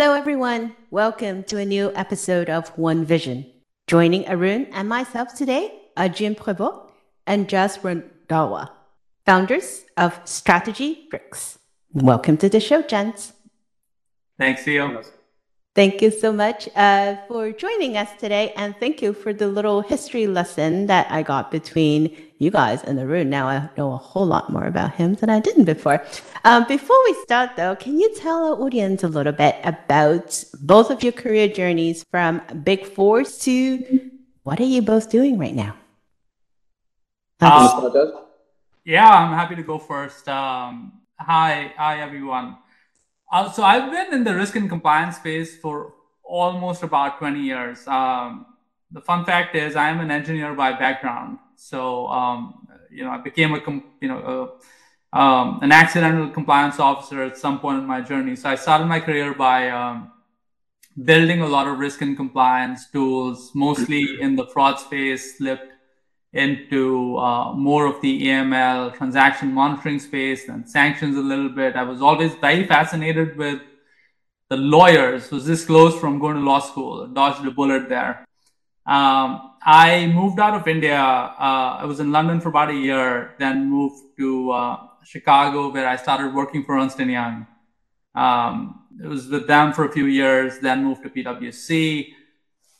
Hello, everyone. Welcome to a new episode of One Vision. Joining Arun and myself today are Jim Prevot and Jas Randhawa, founders of StrategyBRIX. Welcome to the show, gents. Thanks, Theo. Thank you so much uh, for joining us today. And thank you for the little history lesson that I got between you guys in the room. Now I know a whole lot more about him than I didn't before. Um, before we start, though, can you tell our audience a little bit about both of your career journeys from Big Fours to what are you both doing right now? Uh, yeah, I'm happy to go first. Um, hi, hi, everyone. Uh, so I've been in the risk and compliance space for almost about 20 years. Um, the fun fact is I'm an engineer by background. So, um, you know, I became a, you know, um, an accidental compliance officer at some point in my journey. So I started my career by um, building a lot of risk and compliance tools, mostly in the fraud space, slipped into uh, more of the AML transaction monitoring space and sanctions a little bit. I was always very fascinated with the lawyers. Was this close from going to law school? Dodged a bullet there. Um, I moved out of India. Uh, I was in London for about a year, then moved to uh, Chicago, where I started working for Ernst & Young. Um, it was with them for a few years, then moved to PwC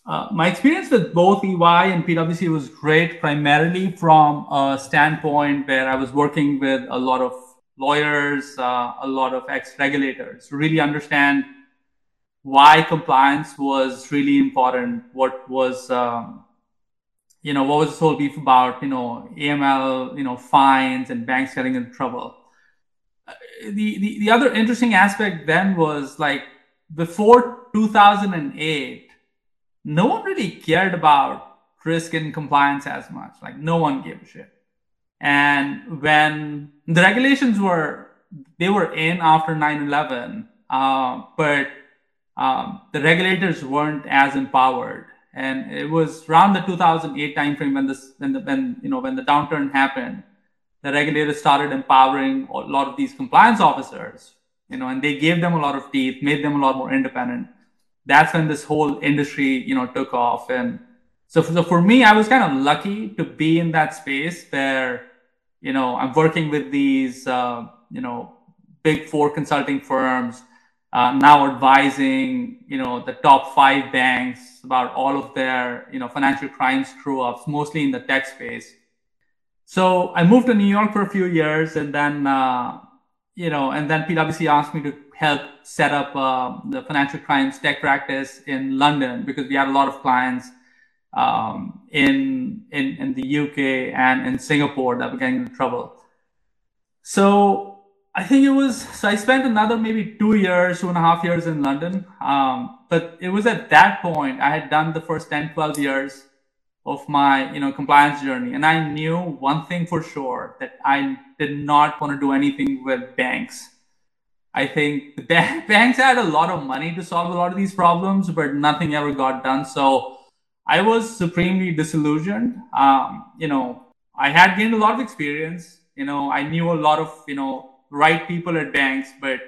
uh, my experience with both EY and PwC was great, primarily from a standpoint where I was working with a lot of lawyers, uh, a lot of ex-regulators, really understand why compliance was really important. What was, um, you know, what was this whole beef about? You know, AML, you know, fines and banks getting in trouble. Uh, the, the the other interesting aspect then was like before 2008 no one really cared about risk and compliance as much. Like no one gave a shit. And when the regulations were, they were in after 9-11, uh, but um, the regulators weren't as empowered. And it was around the 2008 timeframe when this, when the, when, you know, when the downturn happened, the regulators started empowering a lot of these compliance officers, you know, and they gave them a lot of teeth, made them a lot more independent that's when this whole industry, you know, took off. And so for, so for me, I was kind of lucky to be in that space where, you know, I'm working with these, uh, you know, big four consulting firms, uh, now advising, you know, the top five banks about all of their, you know, financial crime screw ups, mostly in the tech space. So I moved to New York for a few years and then, uh, you know, and then PwC asked me to help set up uh, the financial crimes tech practice in London because we had a lot of clients um, in, in in the UK and in Singapore that were getting into trouble. So I think it was so I spent another maybe two years, two and a half years in London. Um, but it was at that point I had done the first 10, 12 years of my you know compliance journey and i knew one thing for sure that i did not want to do anything with banks I think banks had a lot of money to solve a lot of these problems, but nothing ever got done. So I was supremely disillusioned. Um, you know, I had gained a lot of experience. You know, I knew a lot of you know right people at banks, but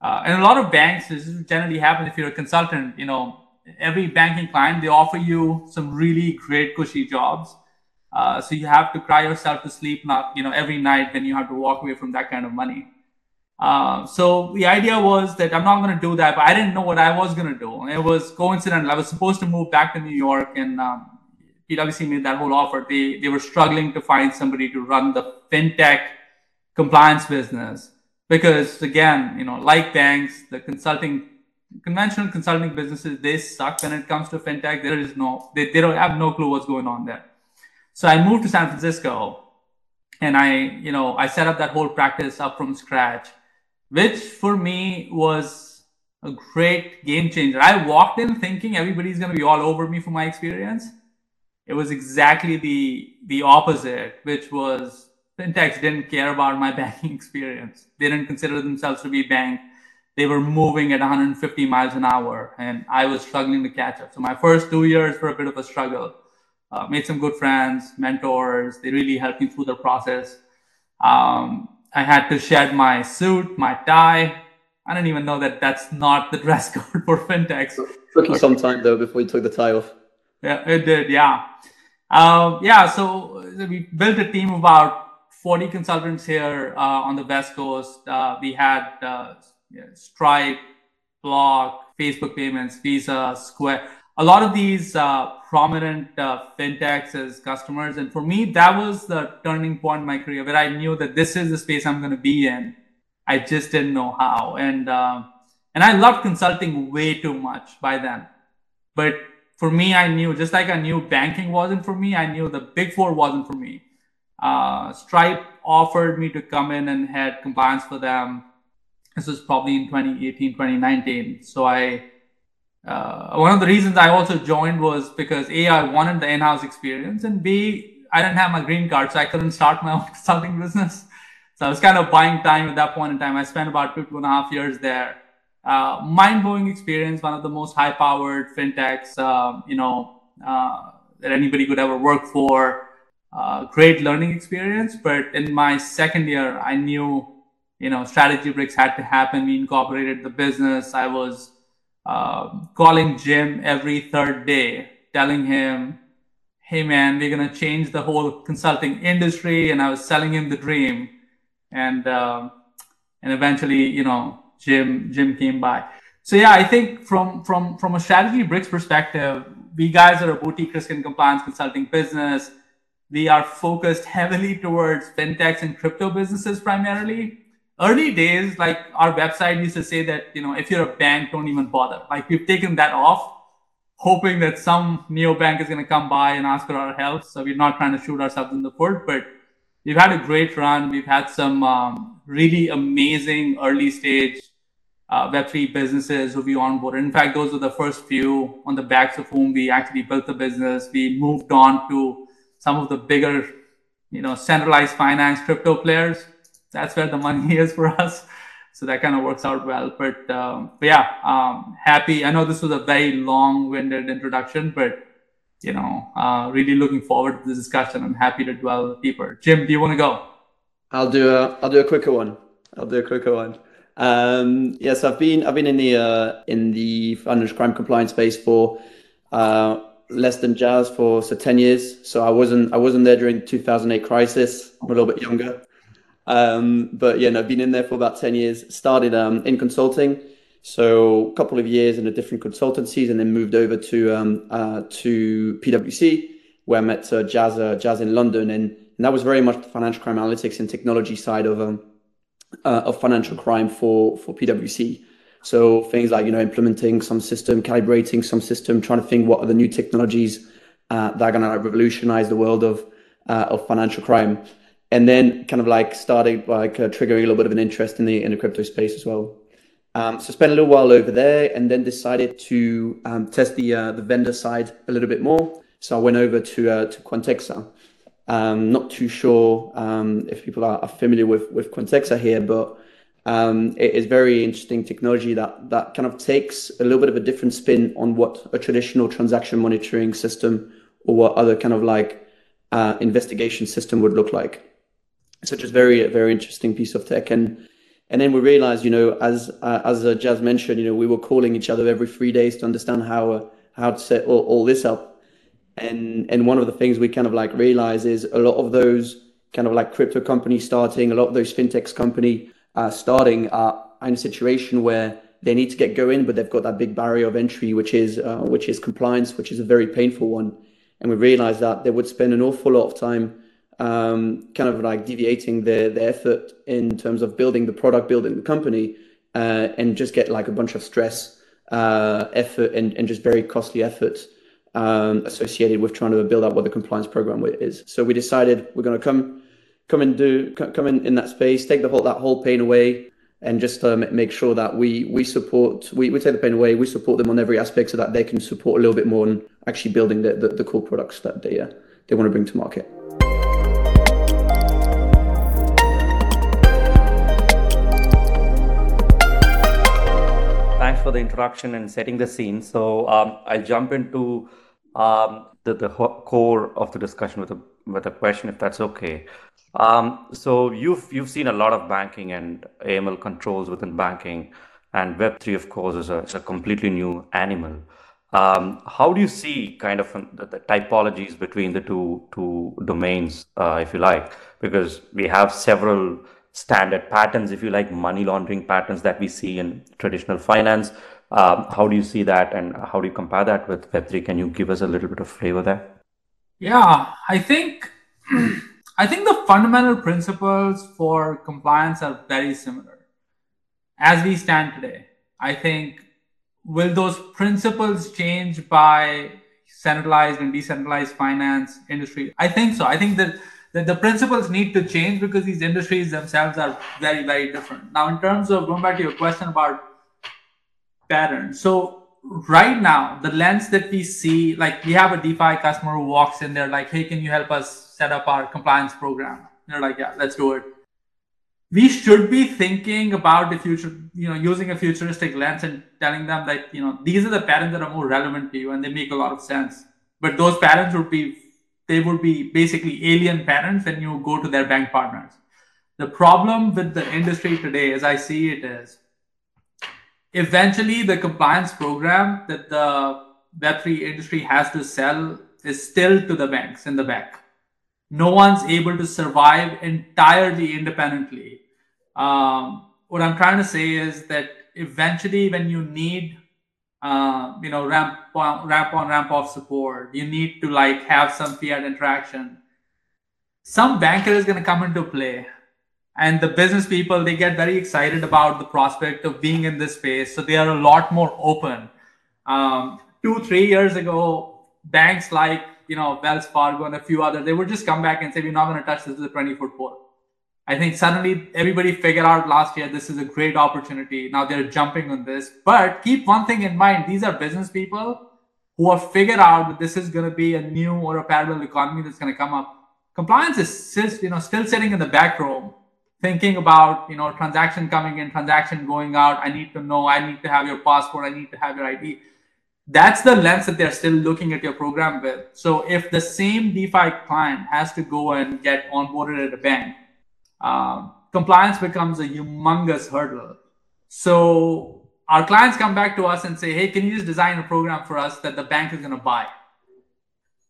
uh, and a lot of banks this generally happens if you're a consultant. You know, every banking client they offer you some really great cushy jobs. Uh, so you have to cry yourself to sleep, not you know every night when you have to walk away from that kind of money. Uh, so the idea was that I'm not going to do that, but I didn't know what I was going to do. It was coincidental. I was supposed to move back to New York, and um, PwC made that whole offer. They they were struggling to find somebody to run the fintech compliance business because, again, you know, like banks, the consulting conventional consulting businesses they suck when it comes to fintech. There is no they, they don't have no clue what's going on there. So I moved to San Francisco, and I you know I set up that whole practice up from scratch which for me was a great game changer. I walked in thinking everybody's going to be all over me for my experience. It was exactly the the opposite, which was fintechs didn't care about my banking experience. They didn't consider themselves to be bank. They were moving at 150 miles an hour, and I was struggling to catch up. So my first two years were a bit of a struggle. Uh, made some good friends, mentors. They really helped me through the process. Um, I had to shed my suit, my tie, I don't even know that that's not the dress code for fintechs. It took you some time though before you took the tie off. Yeah, it did. Yeah, um, yeah. So we built a team of about 40 consultants here uh, on the West Coast. Uh, we had uh, Stripe, Block, Facebook Payments, Visa, Square. A lot of these uh, prominent uh, fintechs as customers, and for me, that was the turning point in my career where I knew that this is the space I'm going to be in. I just didn't know how, and uh, and I loved consulting way too much by then. But for me, I knew just like I knew banking wasn't for me, I knew the big four wasn't for me. Uh, Stripe offered me to come in and head compliance for them. This was probably in 2018, 2019. So I, uh, one of the reasons I also joined was because A, I wanted the in-house experience, and B, I didn't have my green card, so I couldn't start my own consulting business. So I was kind of buying time at that point in time. I spent about two, two and a half years there. Uh, mind-blowing experience, one of the most high-powered fintechs, uh, you know, uh, that anybody could ever work for uh, great learning experience. But in my second year, I knew, you know, StrategyBRIX had to happen. We incorporated the business. I was uh, calling Jim every third day, telling him, "Hey, man, we're gonna change the whole consulting industry." And I was selling him the dream, and uh, and eventually, you know, Jim Jim came by. So yeah, I think from from from a StrategyBRIX perspective, we guys are a boutique risk and compliance consulting business we are focused heavily towards fintechs and crypto businesses primarily. Early days, like our website used to say that, you know, if you're a bank, don't even bother. Like we've taken that off, hoping that some neo bank is going to come by and ask for our help. So we're not trying to shoot ourselves in the foot, but we've had a great run. We've had some um, really amazing early stage uh, Web3 businesses who we onboarded. In fact, those were the first few on the backs of whom we actually built the business. We moved on to some of the bigger, you know, centralized finance crypto players. That's where the money is for us. So that kind of works out well. But, um, but yeah, um, happy. I know this was a very long-winded introduction, but you know, uh, really looking forward to the discussion. I'm happy to dwell deeper. Jim, do you want to go? I'll do a I'll do a quicker one. I'll do a quicker one. Um, yes, I've been I've been in the uh, in the financial crime compliance space for uh, less than Jas for so 10 years. So I wasn't I wasn't there during the 2008 crisis. I'm a little bit younger. Um, but yeah, I've been in there for about 10 years. Started um, in consulting. So a couple of years in a different consultancies and then moved over to um, uh, to PwC where I met uh, Jas uh, Jas in London. And, and, that was very much the financial crime analytics and technology side of, um, uh, of financial crime for, for PwC. So things like you know implementing some system, calibrating some system, trying to think what are the new technologies uh, that are going to revolutionize the world of uh, of financial crime, and then kind of like starting like uh, triggering a little bit of an interest in the in the crypto space as well. Um, so spent a little while over there, and then decided to um, test the uh, the vendor side a little bit more. So I went over to uh, to Quantexa. Um, not too sure um, if people are, are familiar with with Quantexa here, but um, it is very interesting technology that that kind of takes a little bit of a different spin on what a traditional transaction monitoring system or what other kind of like uh, investigation system would look like. So just very very interesting piece of tech and and then we realized you know as uh, as uh, Jas mentioned you know we were calling each other every three days to understand how uh, how to set all, all this up and and one of the things we kind of like realize is a lot of those kind of like crypto companies starting a lot of those fintechs company starting are in a situation where they need to get going, but they've got that big barrier of entry, which is uh, which is compliance, which is a very painful one. And we realized that they would spend an awful lot of time um, kind of like deviating their, their effort in terms of building the product, building the company, uh, and just get like a bunch of stress, uh, effort, and, and just very costly efforts um, associated with trying to build up what the compliance program is. So we decided we're going to come come and do come in in that space, take the whole that whole pain away, and just um, make sure that we we support we, we take the pain away. We support them on every aspect so that they can support a little bit more on actually building the the, the cool products that they uh, they want to bring to market. Thanks for the introduction and setting the scene. So um, I'll jump into um, the, the core of the discussion with a with a question, if that's okay. Um, so you've you've seen a lot of banking and AML controls within banking. and Web3, of course, is a, is a completely new animal. Um, how do you see kind of the, the, typologies between the two two domains, uh, if you like? Because we have several standard patterns, if you like, money laundering patterns that we see in traditional finance. Um, how do you see that, and how do you compare that with Web3? Can you give us a little bit of flavor there? Yeah, I think I think the fundamental principles for compliance are very similar as we stand today. I think will those principles change by centralized and decentralized finance industry? I think so. I think that, that the principles need to change because these industries themselves are very, very different. Now, in terms of going back to your question about patterns, so right now, the lens that we see, like we have a DeFi customer who walks in there, like, hey, can you help us set up our compliance program? they're like, yeah, let's do it we should be thinking about the future, you know, using a futuristic lens and telling them that, you know, these are the patterns that are more relevant to you and they make a lot of sense. But those patterns would be, they would be basically alien patterns when you go to their bank partners. The problem with the industry today, as I see it, is eventually the compliance program that the Web3 industry has to sell is still to the banks in the back no one's able to survive entirely independently. Um, what I'm trying to say is that eventually, when you need, uh, you know, ramp on, ramp on, ramp off support, you need to like have some fiat interaction. Some banker is going to come into play, and the business people they get very excited about the prospect of being in this space, so they are a lot more open. Um, two, three years ago, banks like you know, Wells Fargo and a few others, they would just come back and say, we're not going to touch this with a 20 foot pole. I think suddenly everybody figured out last year this is a great opportunity. Now they're jumping on this. But keep one thing in mind these are business people who have figured out that this is going to be a new or a parallel economy that's going to come up. Compliance is you know, still sitting in the back room thinking about, you know, transaction coming in, transaction going out. I need to know, I need to have your passport, I need to have your ID that's the lens that they're still looking at your program with. So if the same DeFi client has to go and get onboarded at a bank, um, compliance becomes a humongous hurdle. So our clients come back to us and say, hey, can you just design a program for us that the bank is going to buy?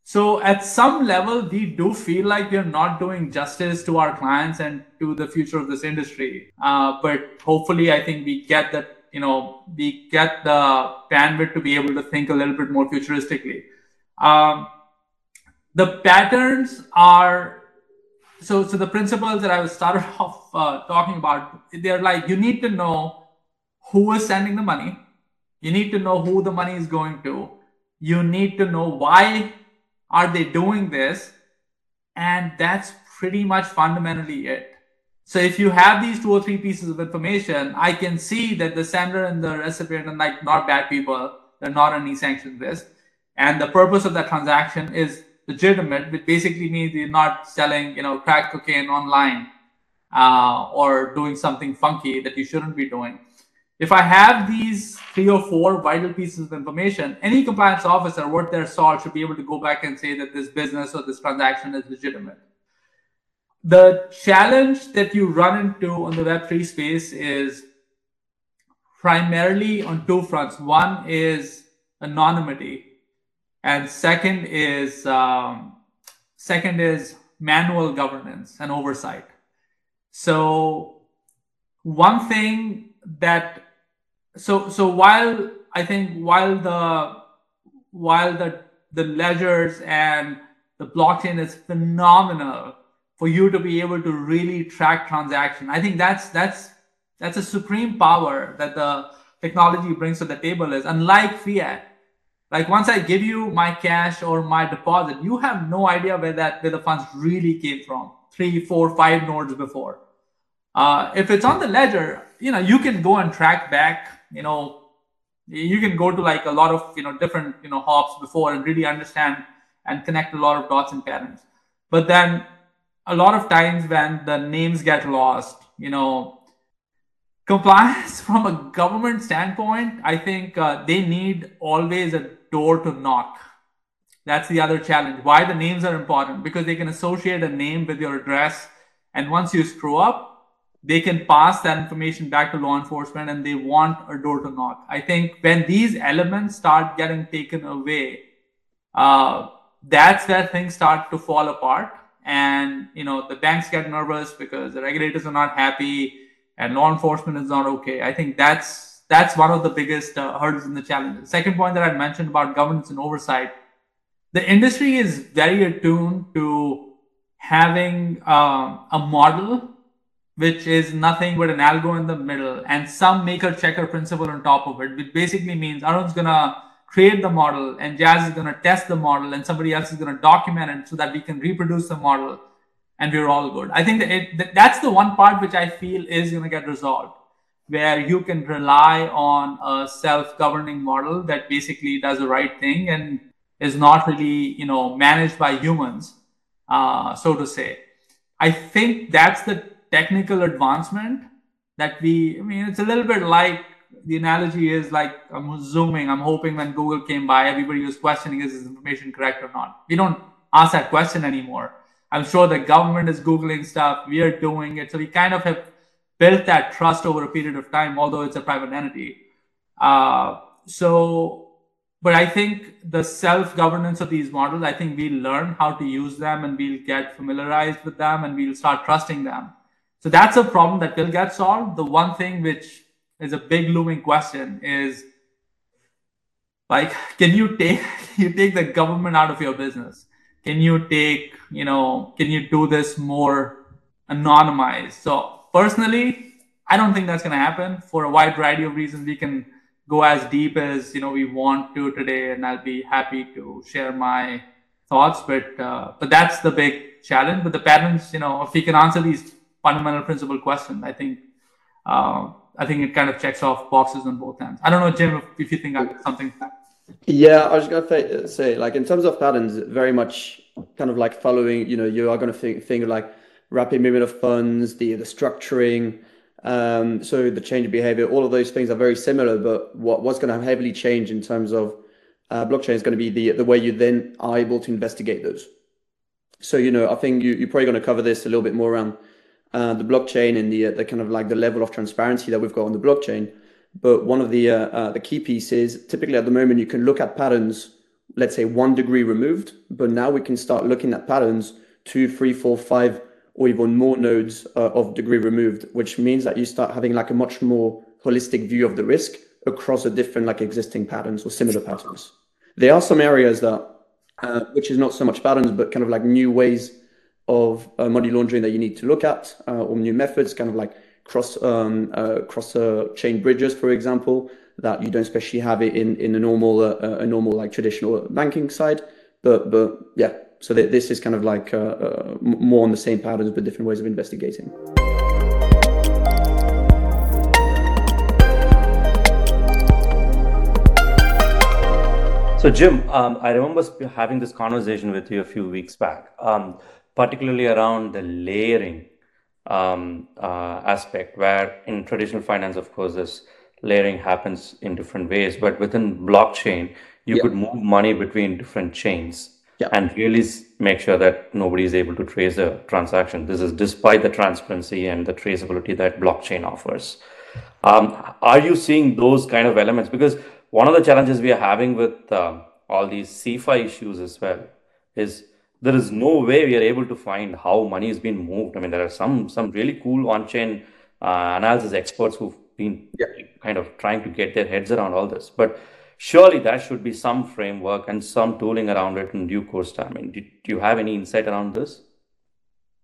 So at some level, we do feel like we're not doing justice to our clients and to the future of this industry. Uh, but hopefully, I think we get that you know we get the bandwidth to be able to think a little bit more futuristically. Um, the patterns are so so the principles that i was started off uh, talking about they're like you need to know who is sending the money. You need to know who the money is going to. You need to know why are they doing this. And that's pretty much fundamentally it so if you have these two or three pieces of information, I can see that the sender and the recipient are like not bad people. They're not on any sanctions list. And the purpose of that transaction is legitimate, which basically means you're not selling, you know, crack cocaine online uh, or doing something funky that you shouldn't be doing. If I have these three or four vital pieces of information, any compliance officer worth their salt should be able to go back and say that this business or this transaction is legitimate the challenge that you run into on the Web3 space is primarily on two fronts. One is anonymity, and second is um, second is manual governance and oversight. So one thing that so so while I think while the while the the ledgers and the blockchain is phenomenal for you to be able to really track transaction. I think that's that's that's a supreme power that the technology brings to the table is unlike fiat. Like once I give you my cash or my deposit, you have no idea where that where the funds really came from. Three, four, five nodes before. Uh, if it's on the ledger, you know you can go and track back. You know, you can go to like a lot of you know different you know hops before and really understand and connect a lot of dots and patterns. But then a lot of times when the names get lost, you know, compliance from a government standpoint, I think uh, they need always a door to knock. That's the other challenge. Why the names are important because they can associate a name with your address, and once you screw up, they can pass that information back to law enforcement and they want a door to knock. I think when these elements start getting taken away, uh, that's where things start to fall apart. And you know the banks get nervous because the regulators are not happy and law enforcement is not okay. I think that's that's one of the biggest uh, hurdles in the challenge. The second point that I mentioned about governance and oversight, the industry is very attuned to having um, a model which is nothing but an algo in the middle and some maker checker principle on top of it, which basically means Arun's gonna create the model and Jas is gonna test the model and somebody else is gonna document it so that we can reproduce the model and we're all good. I think that it, that's the one part which I feel is gonna get resolved, where you can rely on a self-governing model that basically does the right thing and is not really, you know, managed by humans, uh, so to say. I think that's the technical advancement that we i mean it's a little bit like the analogy is like i'm zooming i'm hoping when google came by everybody was questioning is this information correct or not? We don't ask that question anymore. I'm sure the government is googling stuff. We are doing it. So we kind of have built that trust over a period of time although it's a private entity. Uh, so but I think the self governance of these models, I think we'll learn how to use them and we'll get familiarized with them and we'll start trusting them. So that's a problem that will get solved. The one thing which is a big looming question is like, can you take you take the government out of your business? Can you take, you know, can you do this more anonymized? So personally, I don't think that's gonna happen for a wide variety of reasons. We can go as deep as you know we want to today, and I'll be happy to share my thoughts. But uh, but that's the big challenge. But the parents you know, if we can answer these fundamental principle questions I think uh, I think it kind of checks off boxes on both ends. I don't know, Jim, if, you think something. Yeah, I was going to say, like in terms of patterns, very much kind of like following. You know, you are going to think think like rapid movement of funds, the the structuring. Um, so the change of behavior, all of those things are very similar. But what what's going to heavily change in terms of uh, blockchain is going to be the the way you then are able to investigate those. So you know, I think you, you're probably going to cover this a little bit more around uh, the blockchain and the uh, the kind of like the level of transparency that we've got on the blockchain. But one of the uh, uh, the key pieces, typically at the moment, you can look at patterns, let's say one degree removed, but now we can start looking at patterns two, three, four, five, or even more nodes uh, of degree removed, which means that you start having like a much more holistic view of the risk across the different like existing patterns or similar patterns. There are some areas that, uh, which is not so much patterns, but kind of like new ways of uh, money laundering that you need to look at, uh, or new methods, kind of like cross um, uh, cross uh, chain bridges, for example, that you don't especially have it in in a normal uh, a normal like traditional banking side. But but yeah, so th- this is kind of like uh, more on the same patterns but different ways of investigating. So, Jim, um, I remember having this conversation with you a few weeks back. Um, particularly around the layering um, uh, aspect, where in traditional finance, of course, this layering happens in different ways, but within blockchain, you yeah. could move money between different chains yeah. and really make sure that nobody is able to trace a transaction. This is despite the transparency and the traceability that blockchain offers. Um, are you seeing those kind of elements? Because one of the challenges we are having with uh, all these CeFi issues as well is there is no way we are able to find how money is being moved. I mean, there are some some really cool on-chain uh, analysis experts who've been yeah. kind of trying to get their heads around all this. But surely there should be some framework and some tooling around it in due course. I mean, do, do you have any insight around this?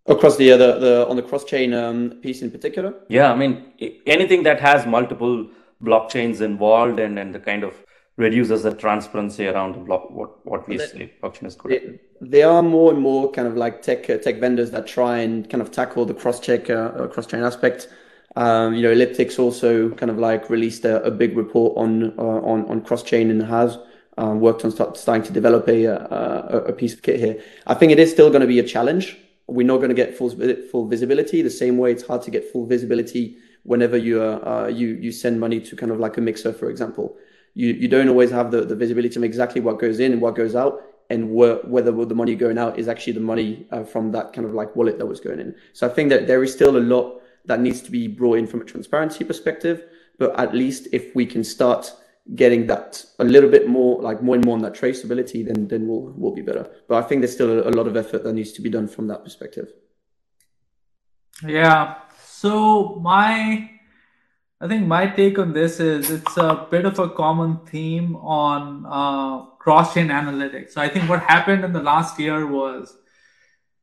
Across the the, the on the cross-chain um, piece in particular? Yeah, I mean, anything that has multiple blockchains involved and and the kind of reduces the transparency around the block what what we say blockchain is good there are more and more kind of like tech uh, tech vendors that try and kind of tackle the cross check uh, uh cross chain aspect. Um, you know Elliptics also kind of like released a, a big report on uh, on on cross chain and has um, worked on start, starting to develop a, a, a piece of kit here. I think it is still going to be a challenge. We're not going to get full full visibility. The same way it's hard to get full visibility whenever you uh, you you send money to kind of like a mixer for example you, you don't always have the, the visibility of exactly what goes in and what goes out and wh- whether the money going out is actually the money uh, from that kind of like wallet that was going in. So I think that there is still a lot that needs to be brought in from a transparency perspective. But at least if we can start getting that a little bit more, like more and more on that traceability, then then we'll we'll be better. But I think there's still a, a lot of effort that needs to be done from that perspective. Yeah. So my I think my take on this is it's a bit of a common theme on uh, cross-chain analytics. So I think what happened in the last year was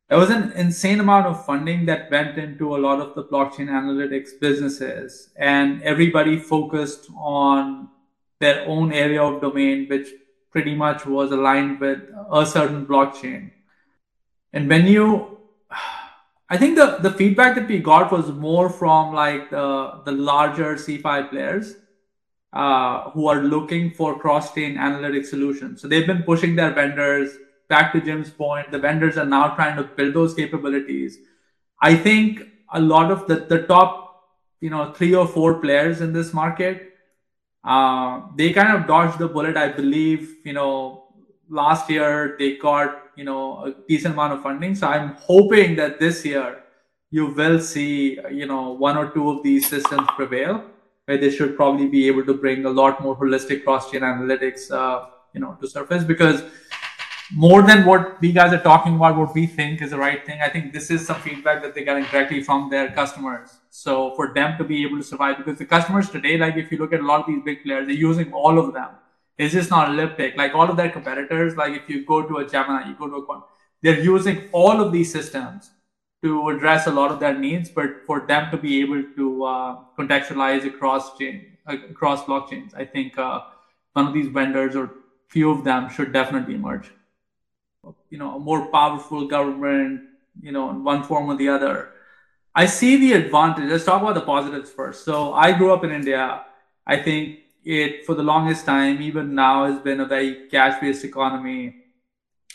there was an insane amount of funding that went into a lot of the blockchain analytics businesses, and everybody focused on their own area of domain, which pretty much was aligned with a certain blockchain. And when you I think the, the feedback that we got was more from like the, the larger CeFi players uh, who are looking for cross-chain analytic solutions. So they've been pushing their vendors. Back to Jim's point, the vendors are now trying to build those capabilities. I think a lot of the, the top, you know, three or four players in this market, uh, they kind of dodged the bullet. I believe, you know, last year they got you know a decent amount of funding. So I'm hoping that this year you will see you know one or two of these systems prevail, where they should probably be able to bring a lot more holistic cross-chain analytics uh, you know to surface because more than what we guys are talking about, what we think is the right thing. I think this is some feedback that they're getting directly from their customers. So for them to be able to survive, because the customers today, like if you look at a lot of these big players, they're using all of them. It's just not Elliptic. Like all of their competitors, like if you go to a Gemini, you go to a they're using all of these systems to address a lot of their needs, but for them to be able to uh, contextualize across chain, across blockchains, I think uh, one of these vendors or few of them should definitely emerge. You know, a more powerful government, you know, in one form or the other. I see the advantage. Let's talk about the positives first. So I grew up in India. I think it for the longest time, even now, has been a very cash-based economy.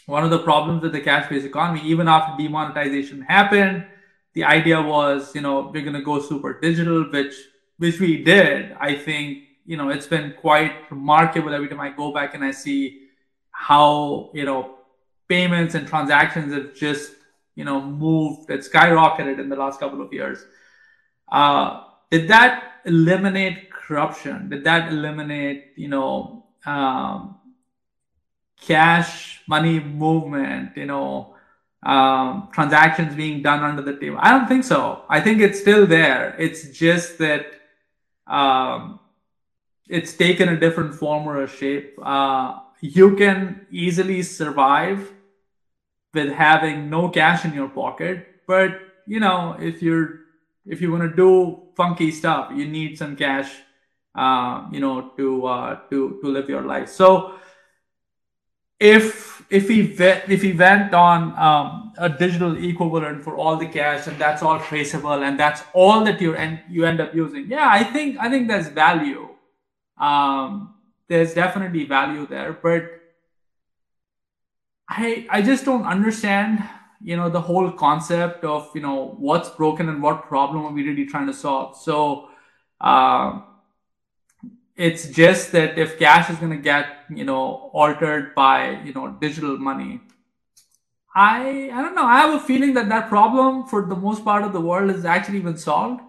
One of the problems with the cash-based economy, even after demonetization happened, the idea was, you know, we're going to go super digital, which which we did. I think, you know, it's been quite remarkable every time I go back and I see how, you know, payments and transactions have just, you know, moved, it skyrocketed in the last couple of years. Uh, did that eliminate corruption? Did that eliminate, you know, um, cash money movement, you know, um, transactions being done under the table? I don't think so. I think it's still there. It's just that um, it's taken a different form or a shape. Uh, you can easily survive with having no cash in your pocket, but you know, if you're if you want to do funky stuff, you need some cash uh, you know, to uh, to to live your life. So if if we if he went on um, a digital equivalent for all the cash and that's all traceable and that's all that you and you end up using, yeah, I think I think there's value. Um, there's definitely value there, but I I just don't understand you know the whole concept of you know what's broken and what problem are we really trying to solve so uh, it's just that if cash is going to get you know altered by you know digital money i i don't know. I have a feeling that that problem for the most part of the world is actually been solved.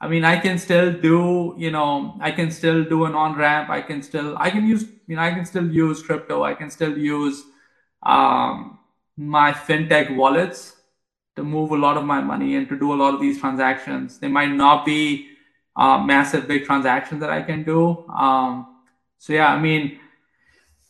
I mean i can still do you know i can still do an on ramp i can still i can use you know i can still use crypto. I can still use um, my fintech wallets to move a lot of my money and to do a lot of these transactions. They might not be uh, massive big transactions that I can do. Um, so yeah, I mean,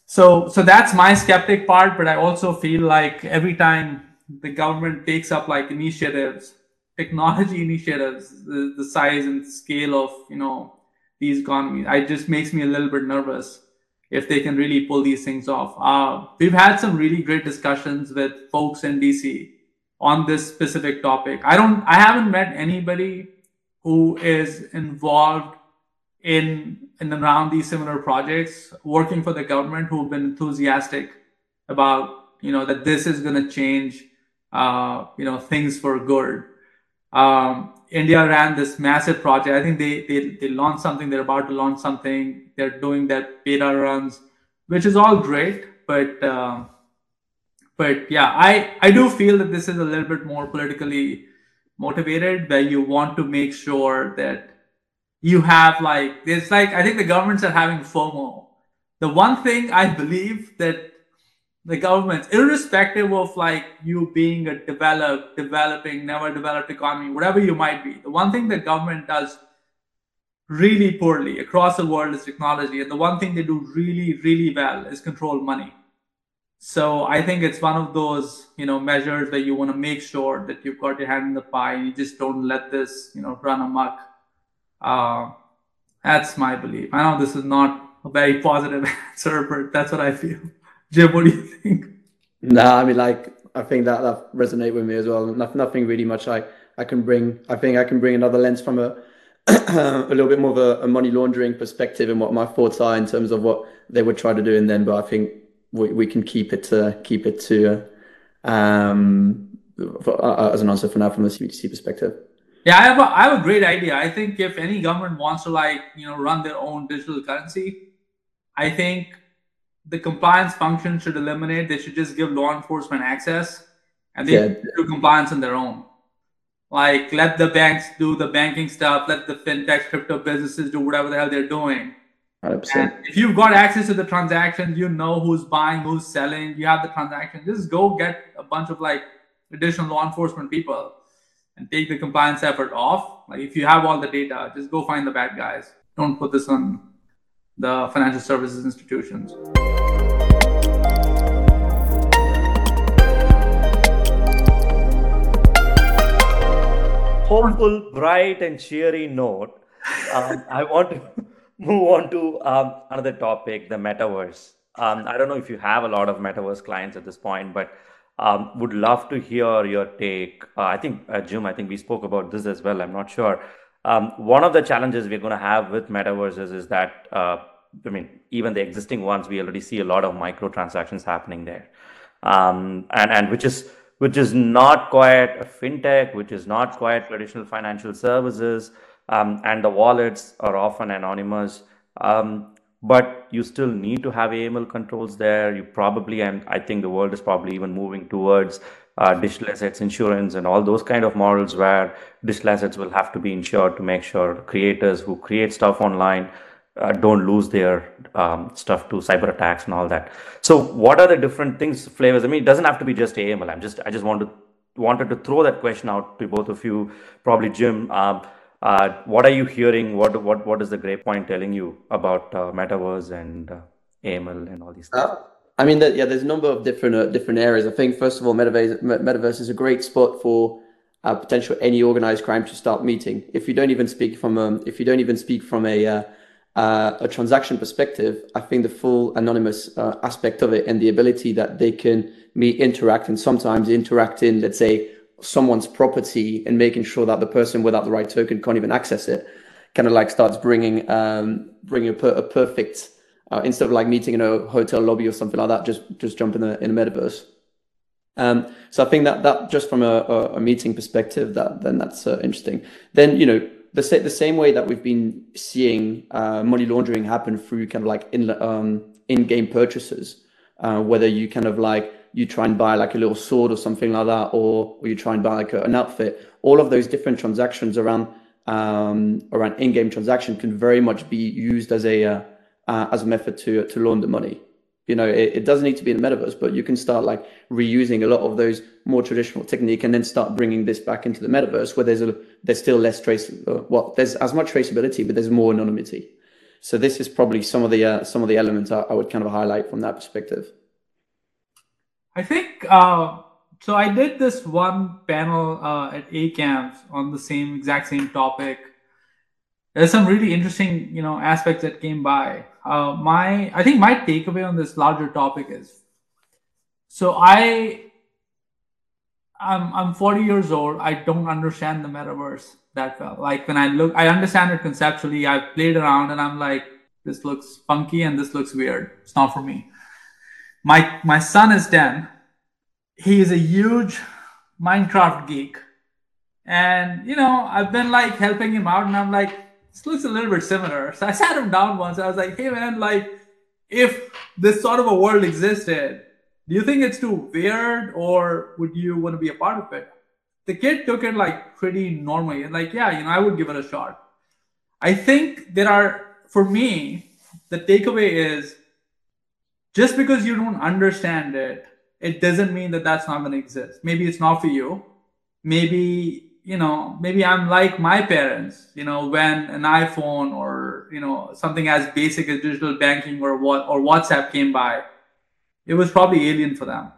so so that's my skeptic part. But I also feel like every time the government takes up like initiatives, technology initiatives, the, the size and scale of you know these economies, it just makes me a little bit nervous if they can really pull these things off. Uh, we've had some really great discussions with folks in DC on this specific topic. I don't, I haven't met anybody who is involved in in around these similar projects, working for the government, who've been enthusiastic about you know that this is going to change uh, you know things for good. Um, India ran this massive project. I think they, they they launched something. They're about to launch something. They're doing that beta runs, which is all great. But uh, but yeah, I I do feel that this is a little bit more politically motivated where you want to make sure that you have like it's like I think the governments are having FOMO. The one thing I believe that the governments, irrespective of like you being a developed, developing, never developed economy, whatever you might be, the one thing the government does really poorly across the world is technology. And the one thing they do really, really well is control money. So I think it's one of those, you know, measures that you want to make sure that you've got your hand in the pie you just don't let this, you know, run amok. Uh, that's my belief. I know this is not a very positive answer, but that's what I feel. Jim, what do you think? No, I mean, like, I think that that resonate with me as well. Nothing really much I I can bring. I think I can bring another lens from a a little bit more of a, a, money laundering perspective and what my thoughts are in terms of what they would try to do in then. But I think we, we can keep it to keep it to um, for, uh, as an answer for now from the CBDC perspective. Yeah, I have a, I have a great idea. I think if any government wants to like you know run their own digital currency, I think the compliance function should eliminate. They should just give law enforcement access, and they yeah. do compliance on their own. Like let the banks do the banking stuff, let the fintech crypto businesses do whatever the hell they're doing. 100%. And if you've got access to the transactions, you know who's buying, who's selling, you have the transaction, just go get a bunch of like additional law enforcement people and take the compliance effort off. Like if you have all the data, just go find the bad guys. Don't put this on the financial services institutions. hopeful, bright, and cheery note, um, I want to move on to um, another topic the metaverse. Um, I don't know if you have a lot of metaverse clients at this point, but um, would love to hear your take. Uh, I think, uh, Jim, I think we spoke about this as well. I'm not sure. Um, one of the challenges we're going to have with metaverses is that, uh, I mean, even the existing ones, we already see a lot of microtransactions happening there. Um, and, and which is which is not quite a fintech, which is not quite traditional financial services, um, and the wallets are often anonymous. Um, but you still need to have AML controls there. You probably, and I think the world is probably even moving towards uh, digital assets insurance and all those kind of models where digital assets will have to be insured to make sure creators who create stuff online uh, don't lose their um, stuff to cyber attacks and all that. So, what are the different things, flavors? I mean, it doesn't have to be just AML. I'm just, I just want to wanted to throw that question out to both of you. Probably Jim. Um, uh, what are you hearing? What what what is the Gray Point telling you about uh, metaverse and uh, AML and all these things? Uh, I mean, yeah, there's a number of different uh, different areas. I think first of all, metaverse metaverse is a great spot for uh, potential any organized crime to start meeting. If you don't even speak from um, if you don't even speak from a a transaction perspective, I think the full anonymous aspect of it and the ability that they can meet, interact, and sometimes interact in, let's say, someone's property and making sure that the person without the right token can't even access it, kind of like starts bringing um, bringing a, per- a perfect uh, instead of like meeting in a hotel lobby or something like that, just just jump in the in a metaverse. Um, so I think that that just from a, a, meeting perspective, that then that's uh, interesting. Then you know the, sa- the same way that we've been seeing uh, money laundering happen through kind of like in um, in-game purchases, uh, whether you kind of like you try and buy like a little sword or something like that, or, or you try and buy like a, an outfit. All of those different transactions around um, around in-game transaction can very much be used as a uh, uh as a method to to launder money you know it, it, doesn't need to be in the metaverse but you can start like reusing a lot of those more traditional technique and then start bringing this back into the metaverse where there's a there's still less trace uh, well there's as much traceability but there's more anonymity so this is probably some of the uh, some of the elements I, I, would kind of highlight from that perspective i think uh, so i did this one panel uh, at ACAMS on the same exact same topic. There's some really interesting you know aspects that came by. Uh, my i think my takeaway on this larger topic is so i I'm, I'm 40 years old. I don't understand the metaverse that well. Like when i look i understand it conceptually. I've played around and i'm like this looks funky and this looks weird. It's not for me my my son is 10 he is a huge Minecraft geek and you know i've been like helping him out and i'm like this looks a little bit similar. So I sat him down once. I was like, hey man, like if this sort of a world existed, do you think it's too weird or would you want to be a part of it? the kid took it like pretty normally. And like, yeah, you know, I would give it a shot. I think there are, for me, the takeaway is just because you don't understand it, it doesn't mean that that's not going to exist. Maybe it's not for you. Maybe, you know, maybe I'm like my parents, you know, when an iPhone or, you know, something as basic as digital banking or what, or WhatsApp came by, it was probably alien for them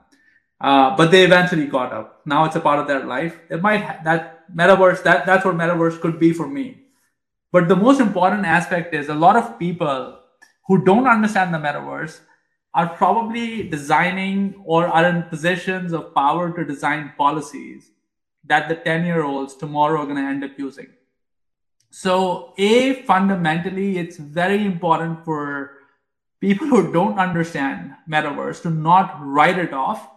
uh, but they eventually caught up. Now it's a part of their life. It might ha- that metaverse that that's what metaverse could be for me. But the most important aspect is a lot of people who don't understand the metaverse are probably designing or are in positions of power to design policies that the 10 year olds tomorrow are going to end up using. So, A, fundamentally, it's very important for people who don't understand metaverse to not write it off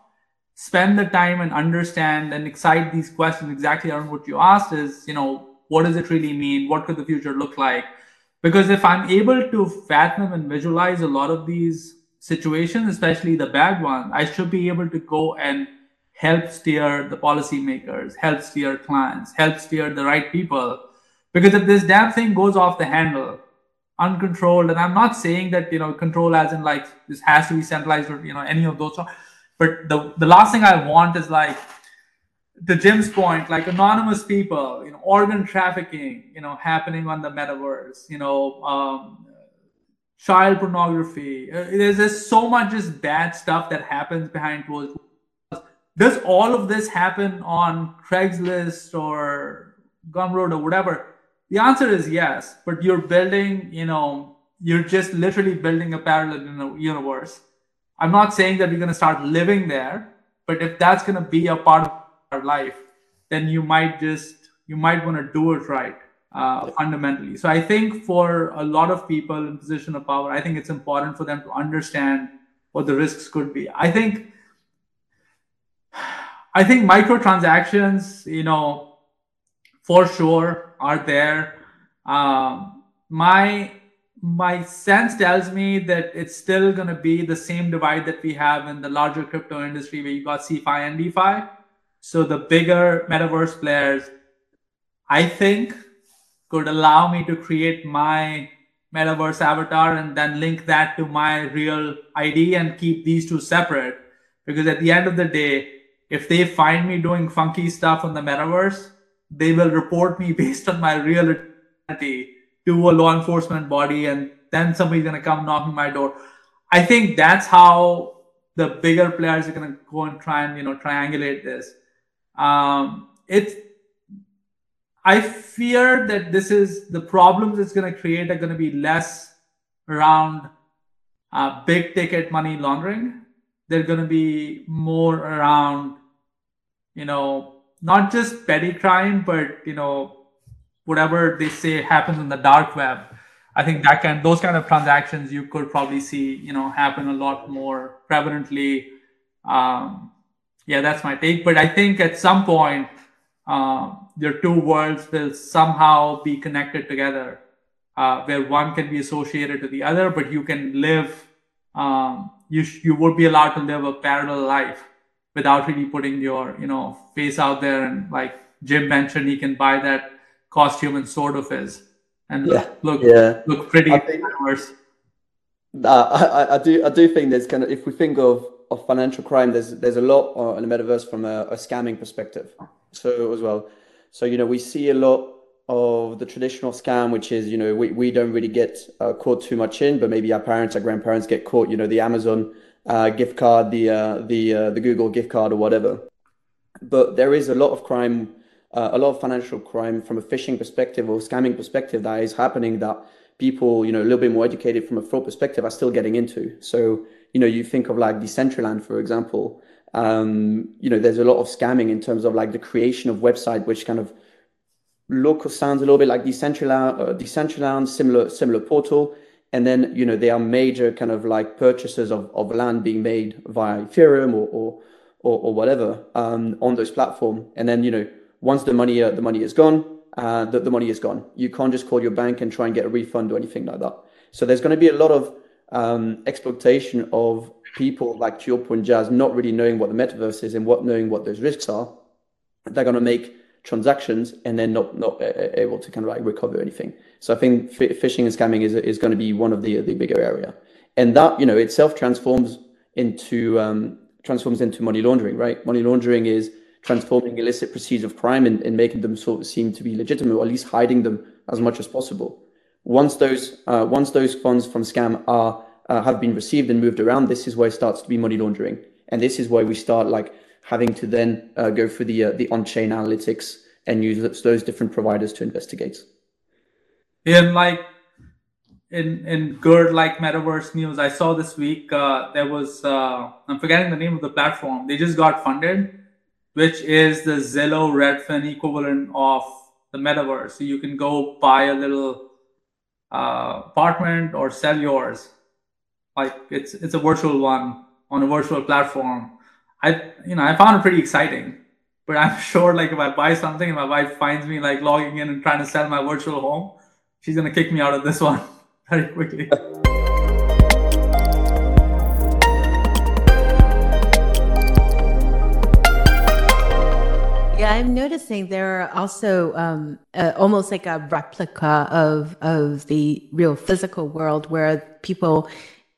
spend the time and understand and excite these questions exactly around what you asked is, you know, what does it really mean? What could the future look like? Because if I'm able to fathom and visualize a lot of these situations, especially the bad ones, I should be able to go and help steer the policymakers, help steer clients, help steer the right people. Because if this damn thing goes off the handle, uncontrolled, and I'm not saying that, you know, control as in like this has to be centralized or, you know, any of those. But the, the last thing I want is like, to Jim's point, like anonymous people, you know, organ trafficking, you know, happening on the metaverse, you know, um, child pornography. Uh, there's just so much just bad stuff that happens behind closed doors. Does all of this happen on Craigslist or Gumroad or whatever? The answer is yes, but you're building, you know, you're just literally building a parallel universe I'm not saying that we're going to start living there, but if that's going to be a part of our life, then you might just you might want to do it right uh, fundamentally. So I think for a lot of people in position of power, I think it's important for them to understand what the risks could be. I think I think microtransactions, you know, for sure are there. Um, my my sense tells me that it's still going to be the same divide that we have in the larger crypto industry where you got CeFi and DeFi. So the bigger metaverse players, I think, could allow me to create my metaverse avatar and then link that to my real ID and keep these two separate. Because at the end of the day, if they find me doing funky stuff on the metaverse, they will report me based on my real identity to a law enforcement body and then somebody's to come knocking my door i think that's how the bigger players are to go and try and you know triangulate this um, it's i fear that this is the problems it's going to create are going to be less around uh, big ticket money laundering. They're going to be more around you know not just petty crime but you know whatever they say happens in the dark web. I think that kind those kind of transactions you could probably see you know happen a lot more prevalently. Um, yeah that's my take. But i think at some point uh, your two worlds will somehow be connected together uh, where one can be associated to the other but you can live um, you sh- you would be allowed to live a parallel life without really putting your you know face out there and like jim mentioned he can buy that costume and sort of is, and yeah. look yeah. look pretty I, think, uh, I, I do I do think there's kind of if we think of, of financial crime, there's there's a lot uh, in the metaverse from a, a scamming perspective. So as well, so you know we see a lot of the traditional scam, which is, you know, we, we don't really get uh, caught too much in, but maybe our parents, our grandparents get caught, you know, the Amazon uh, gift card, the, uh, the, uh, the Google gift card or whatever. But there is a lot of crime uh, a lot of financial crime from a phishing perspective or scamming perspective that is happening that people, you know, a little bit more educated from a fraud perspective are still getting into. So, you know, you think of like Decentraland, for example, you know, there's a lot of scamming in terms of like the creation of website, which kind of look sounds a little bit like Decentraland, uh, Decentraland, similar, similar portal. And then, you know, there are major kind of like purchases of, of land being made via Ethereum or, or, or, or whatever um, on those platform. And then, you know, once the money uh, the money is gone, uh, the, the money is gone. You can't just call your bank and try and get a refund or anything like that. So there's going to be a lot of um, exploitation of people like to your point, Jas, not really knowing what the metaverse is and what knowing what those risks are. they're going to make transactions and then not not able to kind of like recover anything. So I think phishing and scamming is is going to be one of the the bigger area, and that you know itself transforms into um, transforms into money laundering, right? Money laundering is transforming illicit proceeds of crime and, and making them sort of seem to be legitimate, or at least hiding them as much as possible. Once those uh, once those funds from scam are uh, have been received and moved around, this is where it starts to be money laundering, and this is where we start like having to then uh, go through the uh, the on-chain analytics and use those different providers to investigate. In like in in good like metaverse news, I saw this week uh, there was uh, I'm forgetting the name of the platform. They just got funded, which is the Zillow Redfin equivalent of the metaverse. So you can go buy a little uh, apartment or sell yours. Like it's it's a virtual one on a virtual platform. I you know I found it pretty exciting, but I'm sure like if I buy something and my wife finds me like logging in and trying to sell my virtual home, she's gonna kick me out of this one very quickly. Yeah, I'm noticing there are also um, uh, almost like a replica of of the real physical world where people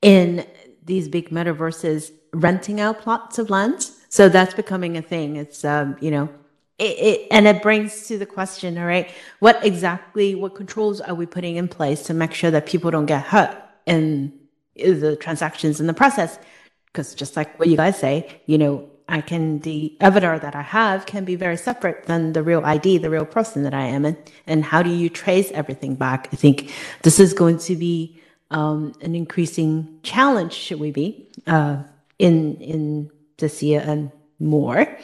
in these big metaverses renting out plots of land. So that's becoming a thing. It's um, you know, it, it, and it brings to the question, all right, what exactly what controls are we putting in place to make sure that people don't get hurt in the transactions in the process? Because just like what you guys say, you know, I can the avatar that I have can be very separate than the real ID, the real person that I am. And, and how do you trace everything back? I think this is going to be um, an increasing challenge, should we be, uh, in in this year and more.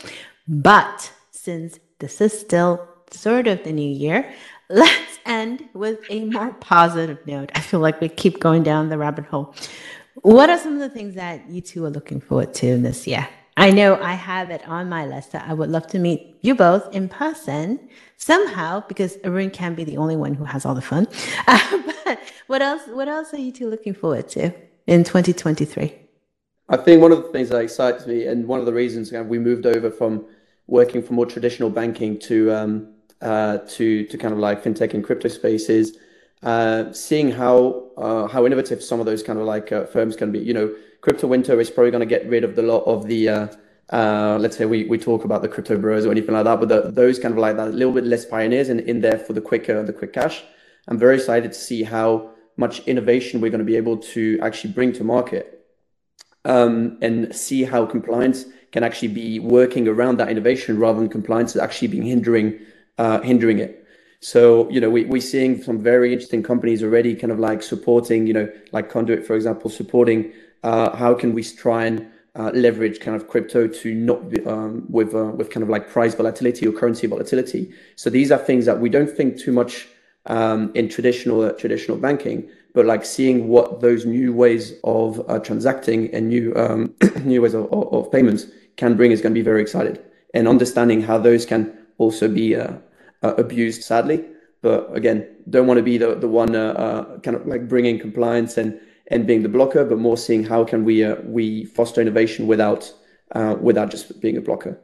But since this is still sort of the new year, let's end with a more positive note. I feel like we keep going down the rabbit hole. What are some of the things that you two are looking forward to this year? I know I have it on my list that I would love to meet you both in person somehow because Arun can't be the only one who has all the fun. Uh, but what else? What else are you two looking forward to in 2023? I think one of the things that excites me, and one of the reasons we moved over from working for more traditional banking to um, uh, to to kind of like fintech and crypto spaces, seeing how uh, how innovative some of those kind of like uh, firms can be. You know, crypto winter is probably going to get rid of the lot of the uh, uh, let's say we, we talk about the crypto bros or anything like that, but those kind of like that, a little bit less pioneers in, in there for the quicker the quick cash. I'm very excited to see how much innovation we're going to be able to actually bring to market um, and see how compliance can actually be working around that innovation rather than compliance actually being hindering uh, hindering it. So, you know, we, we're seeing some very interesting companies already kind of like supporting, you know, like Conduit, for example, supporting uh, how can we try and uh, leverage kind of crypto to not be, um, with uh, with kind of like price volatility or currency volatility. So these are things that we don't think too much um, in traditional traditional banking, but like seeing what those new ways of transacting and new um, new ways of, of, of, payments can bring is going to be very excited, and understanding how those can also be uh, uh, abused, sadly. But again, don't want to be the the one kind of like bringing compliance and and being the blocker, but more seeing how can we uh, we foster innovation without uh, without just being a blocker.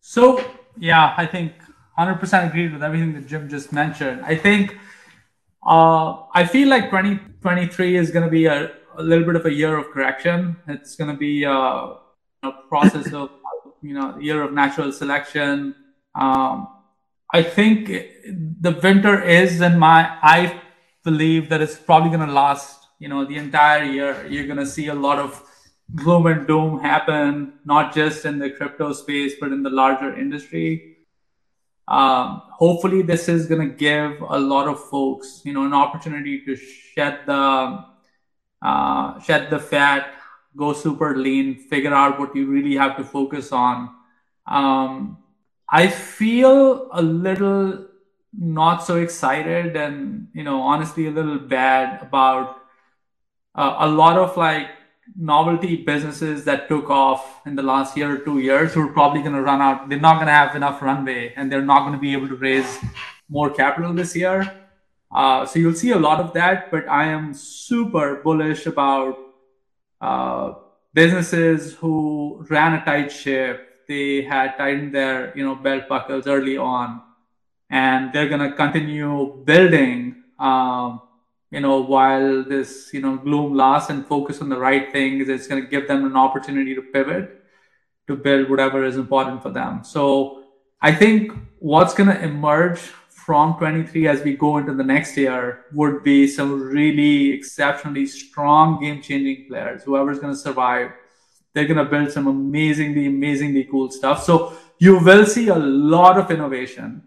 So yeah, I think 100% agreed with everything that Jim just mentioned. I think uh, I feel like 2023 is going to be a, a, little bit of a year of correction. It's going to be a, uh, a process of you know year of natural selection. Um, I think the winter is, in my I believe that it's probably going to last you know the entire year. You're going to see a lot of gloom and doom happen not just in the crypto space but in the larger industry. Um, hopefully this is going to give a lot of folks you know an opportunity to shed the uh, shed the fat go super lean figure out what you really have to focus on. Um, i feel a little not so excited and you know honestly a little bad about uh, a lot of like novelty businesses that took off in the last year or two years who are probably going to run out. They're not going to have enough runway and they're not going to be able to raise more capital this year. Uh, so you'll see a lot of that, but I am super bullish about uh, businesses who ran a tight ship, they had tightened their you know belt buckles early on, and they're gonna continue building. Um, you know, while this you know gloom lasts and focus on the right things, it's gonna give them an opportunity to pivot to build whatever is important for them. So I think what's gonna emerge from 23 as we go into the next year would be some really exceptionally strong game changing players. Whoever's going to survive, they're going to build some amazingly, amazingly cool stuff. So you will see a lot of innovation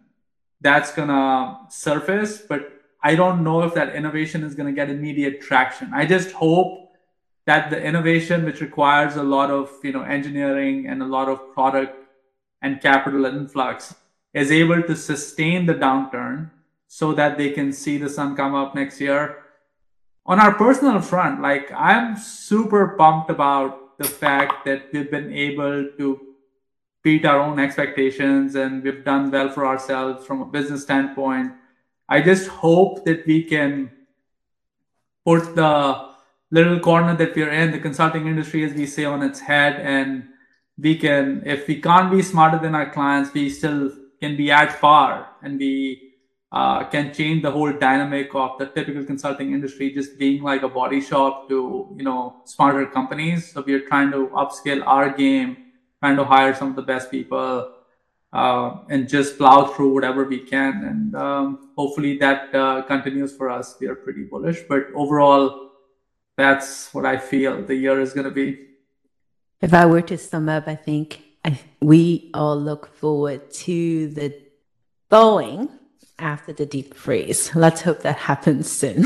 that's going to surface, but I don't know if that innovation is going to get immediate traction. I just hope that the innovation, which requires a lot of you know engineering and a lot of product and capital influx, is able to sustain the downturn so that they can see the sun come up next year. On our personal front, like I'm super pumped about the fact that we've been able to beat our own expectations and we've done well for ourselves from a business standpoint. I just hope that we can put the little corner that we're in, the consulting industry, as we say, on its head. And we can, if we can't be smarter than our clients, we still can be at par and we uh, can change the whole dynamic of the typical consulting industry just being like a body shop to you know smarter companies. So we're trying to upscale our game trying to hire some of the best people uh, and just plow through whatever we can. And um, hopefully that uh, continues for us. We are pretty bullish but overall that's what i feel the year is going to be. If i were to sum up i think I, we all look forward to the thawing after the deep freeze. Let's hope that happens soon.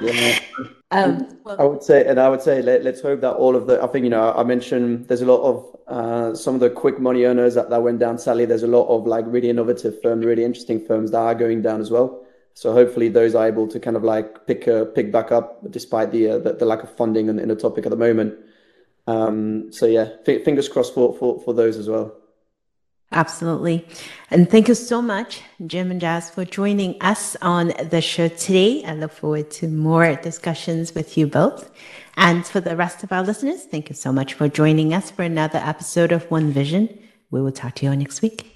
yeah. Um, well, I would say, and I would say, let, us hope that all of the. I think you know, I mentioned there's a lot of uh, some of the quick money earners that, that went down. Sadly, there's a lot of like really innovative firms, really interesting firms that are going down as well. So hopefully, those are able to kind of like pick uh, pick back up despite the, uh, the, the lack of funding in, in the topic at the moment. Um, so yeah, f- fingers crossed for, for, for those as well. Absolutely. And thank you so much, Jim and Jas, for joining us on the show today. I look forward to more discussions with you both. And for the rest of our listeners, thank you so much for joining us for another episode of One Vision. We will talk to you all next week.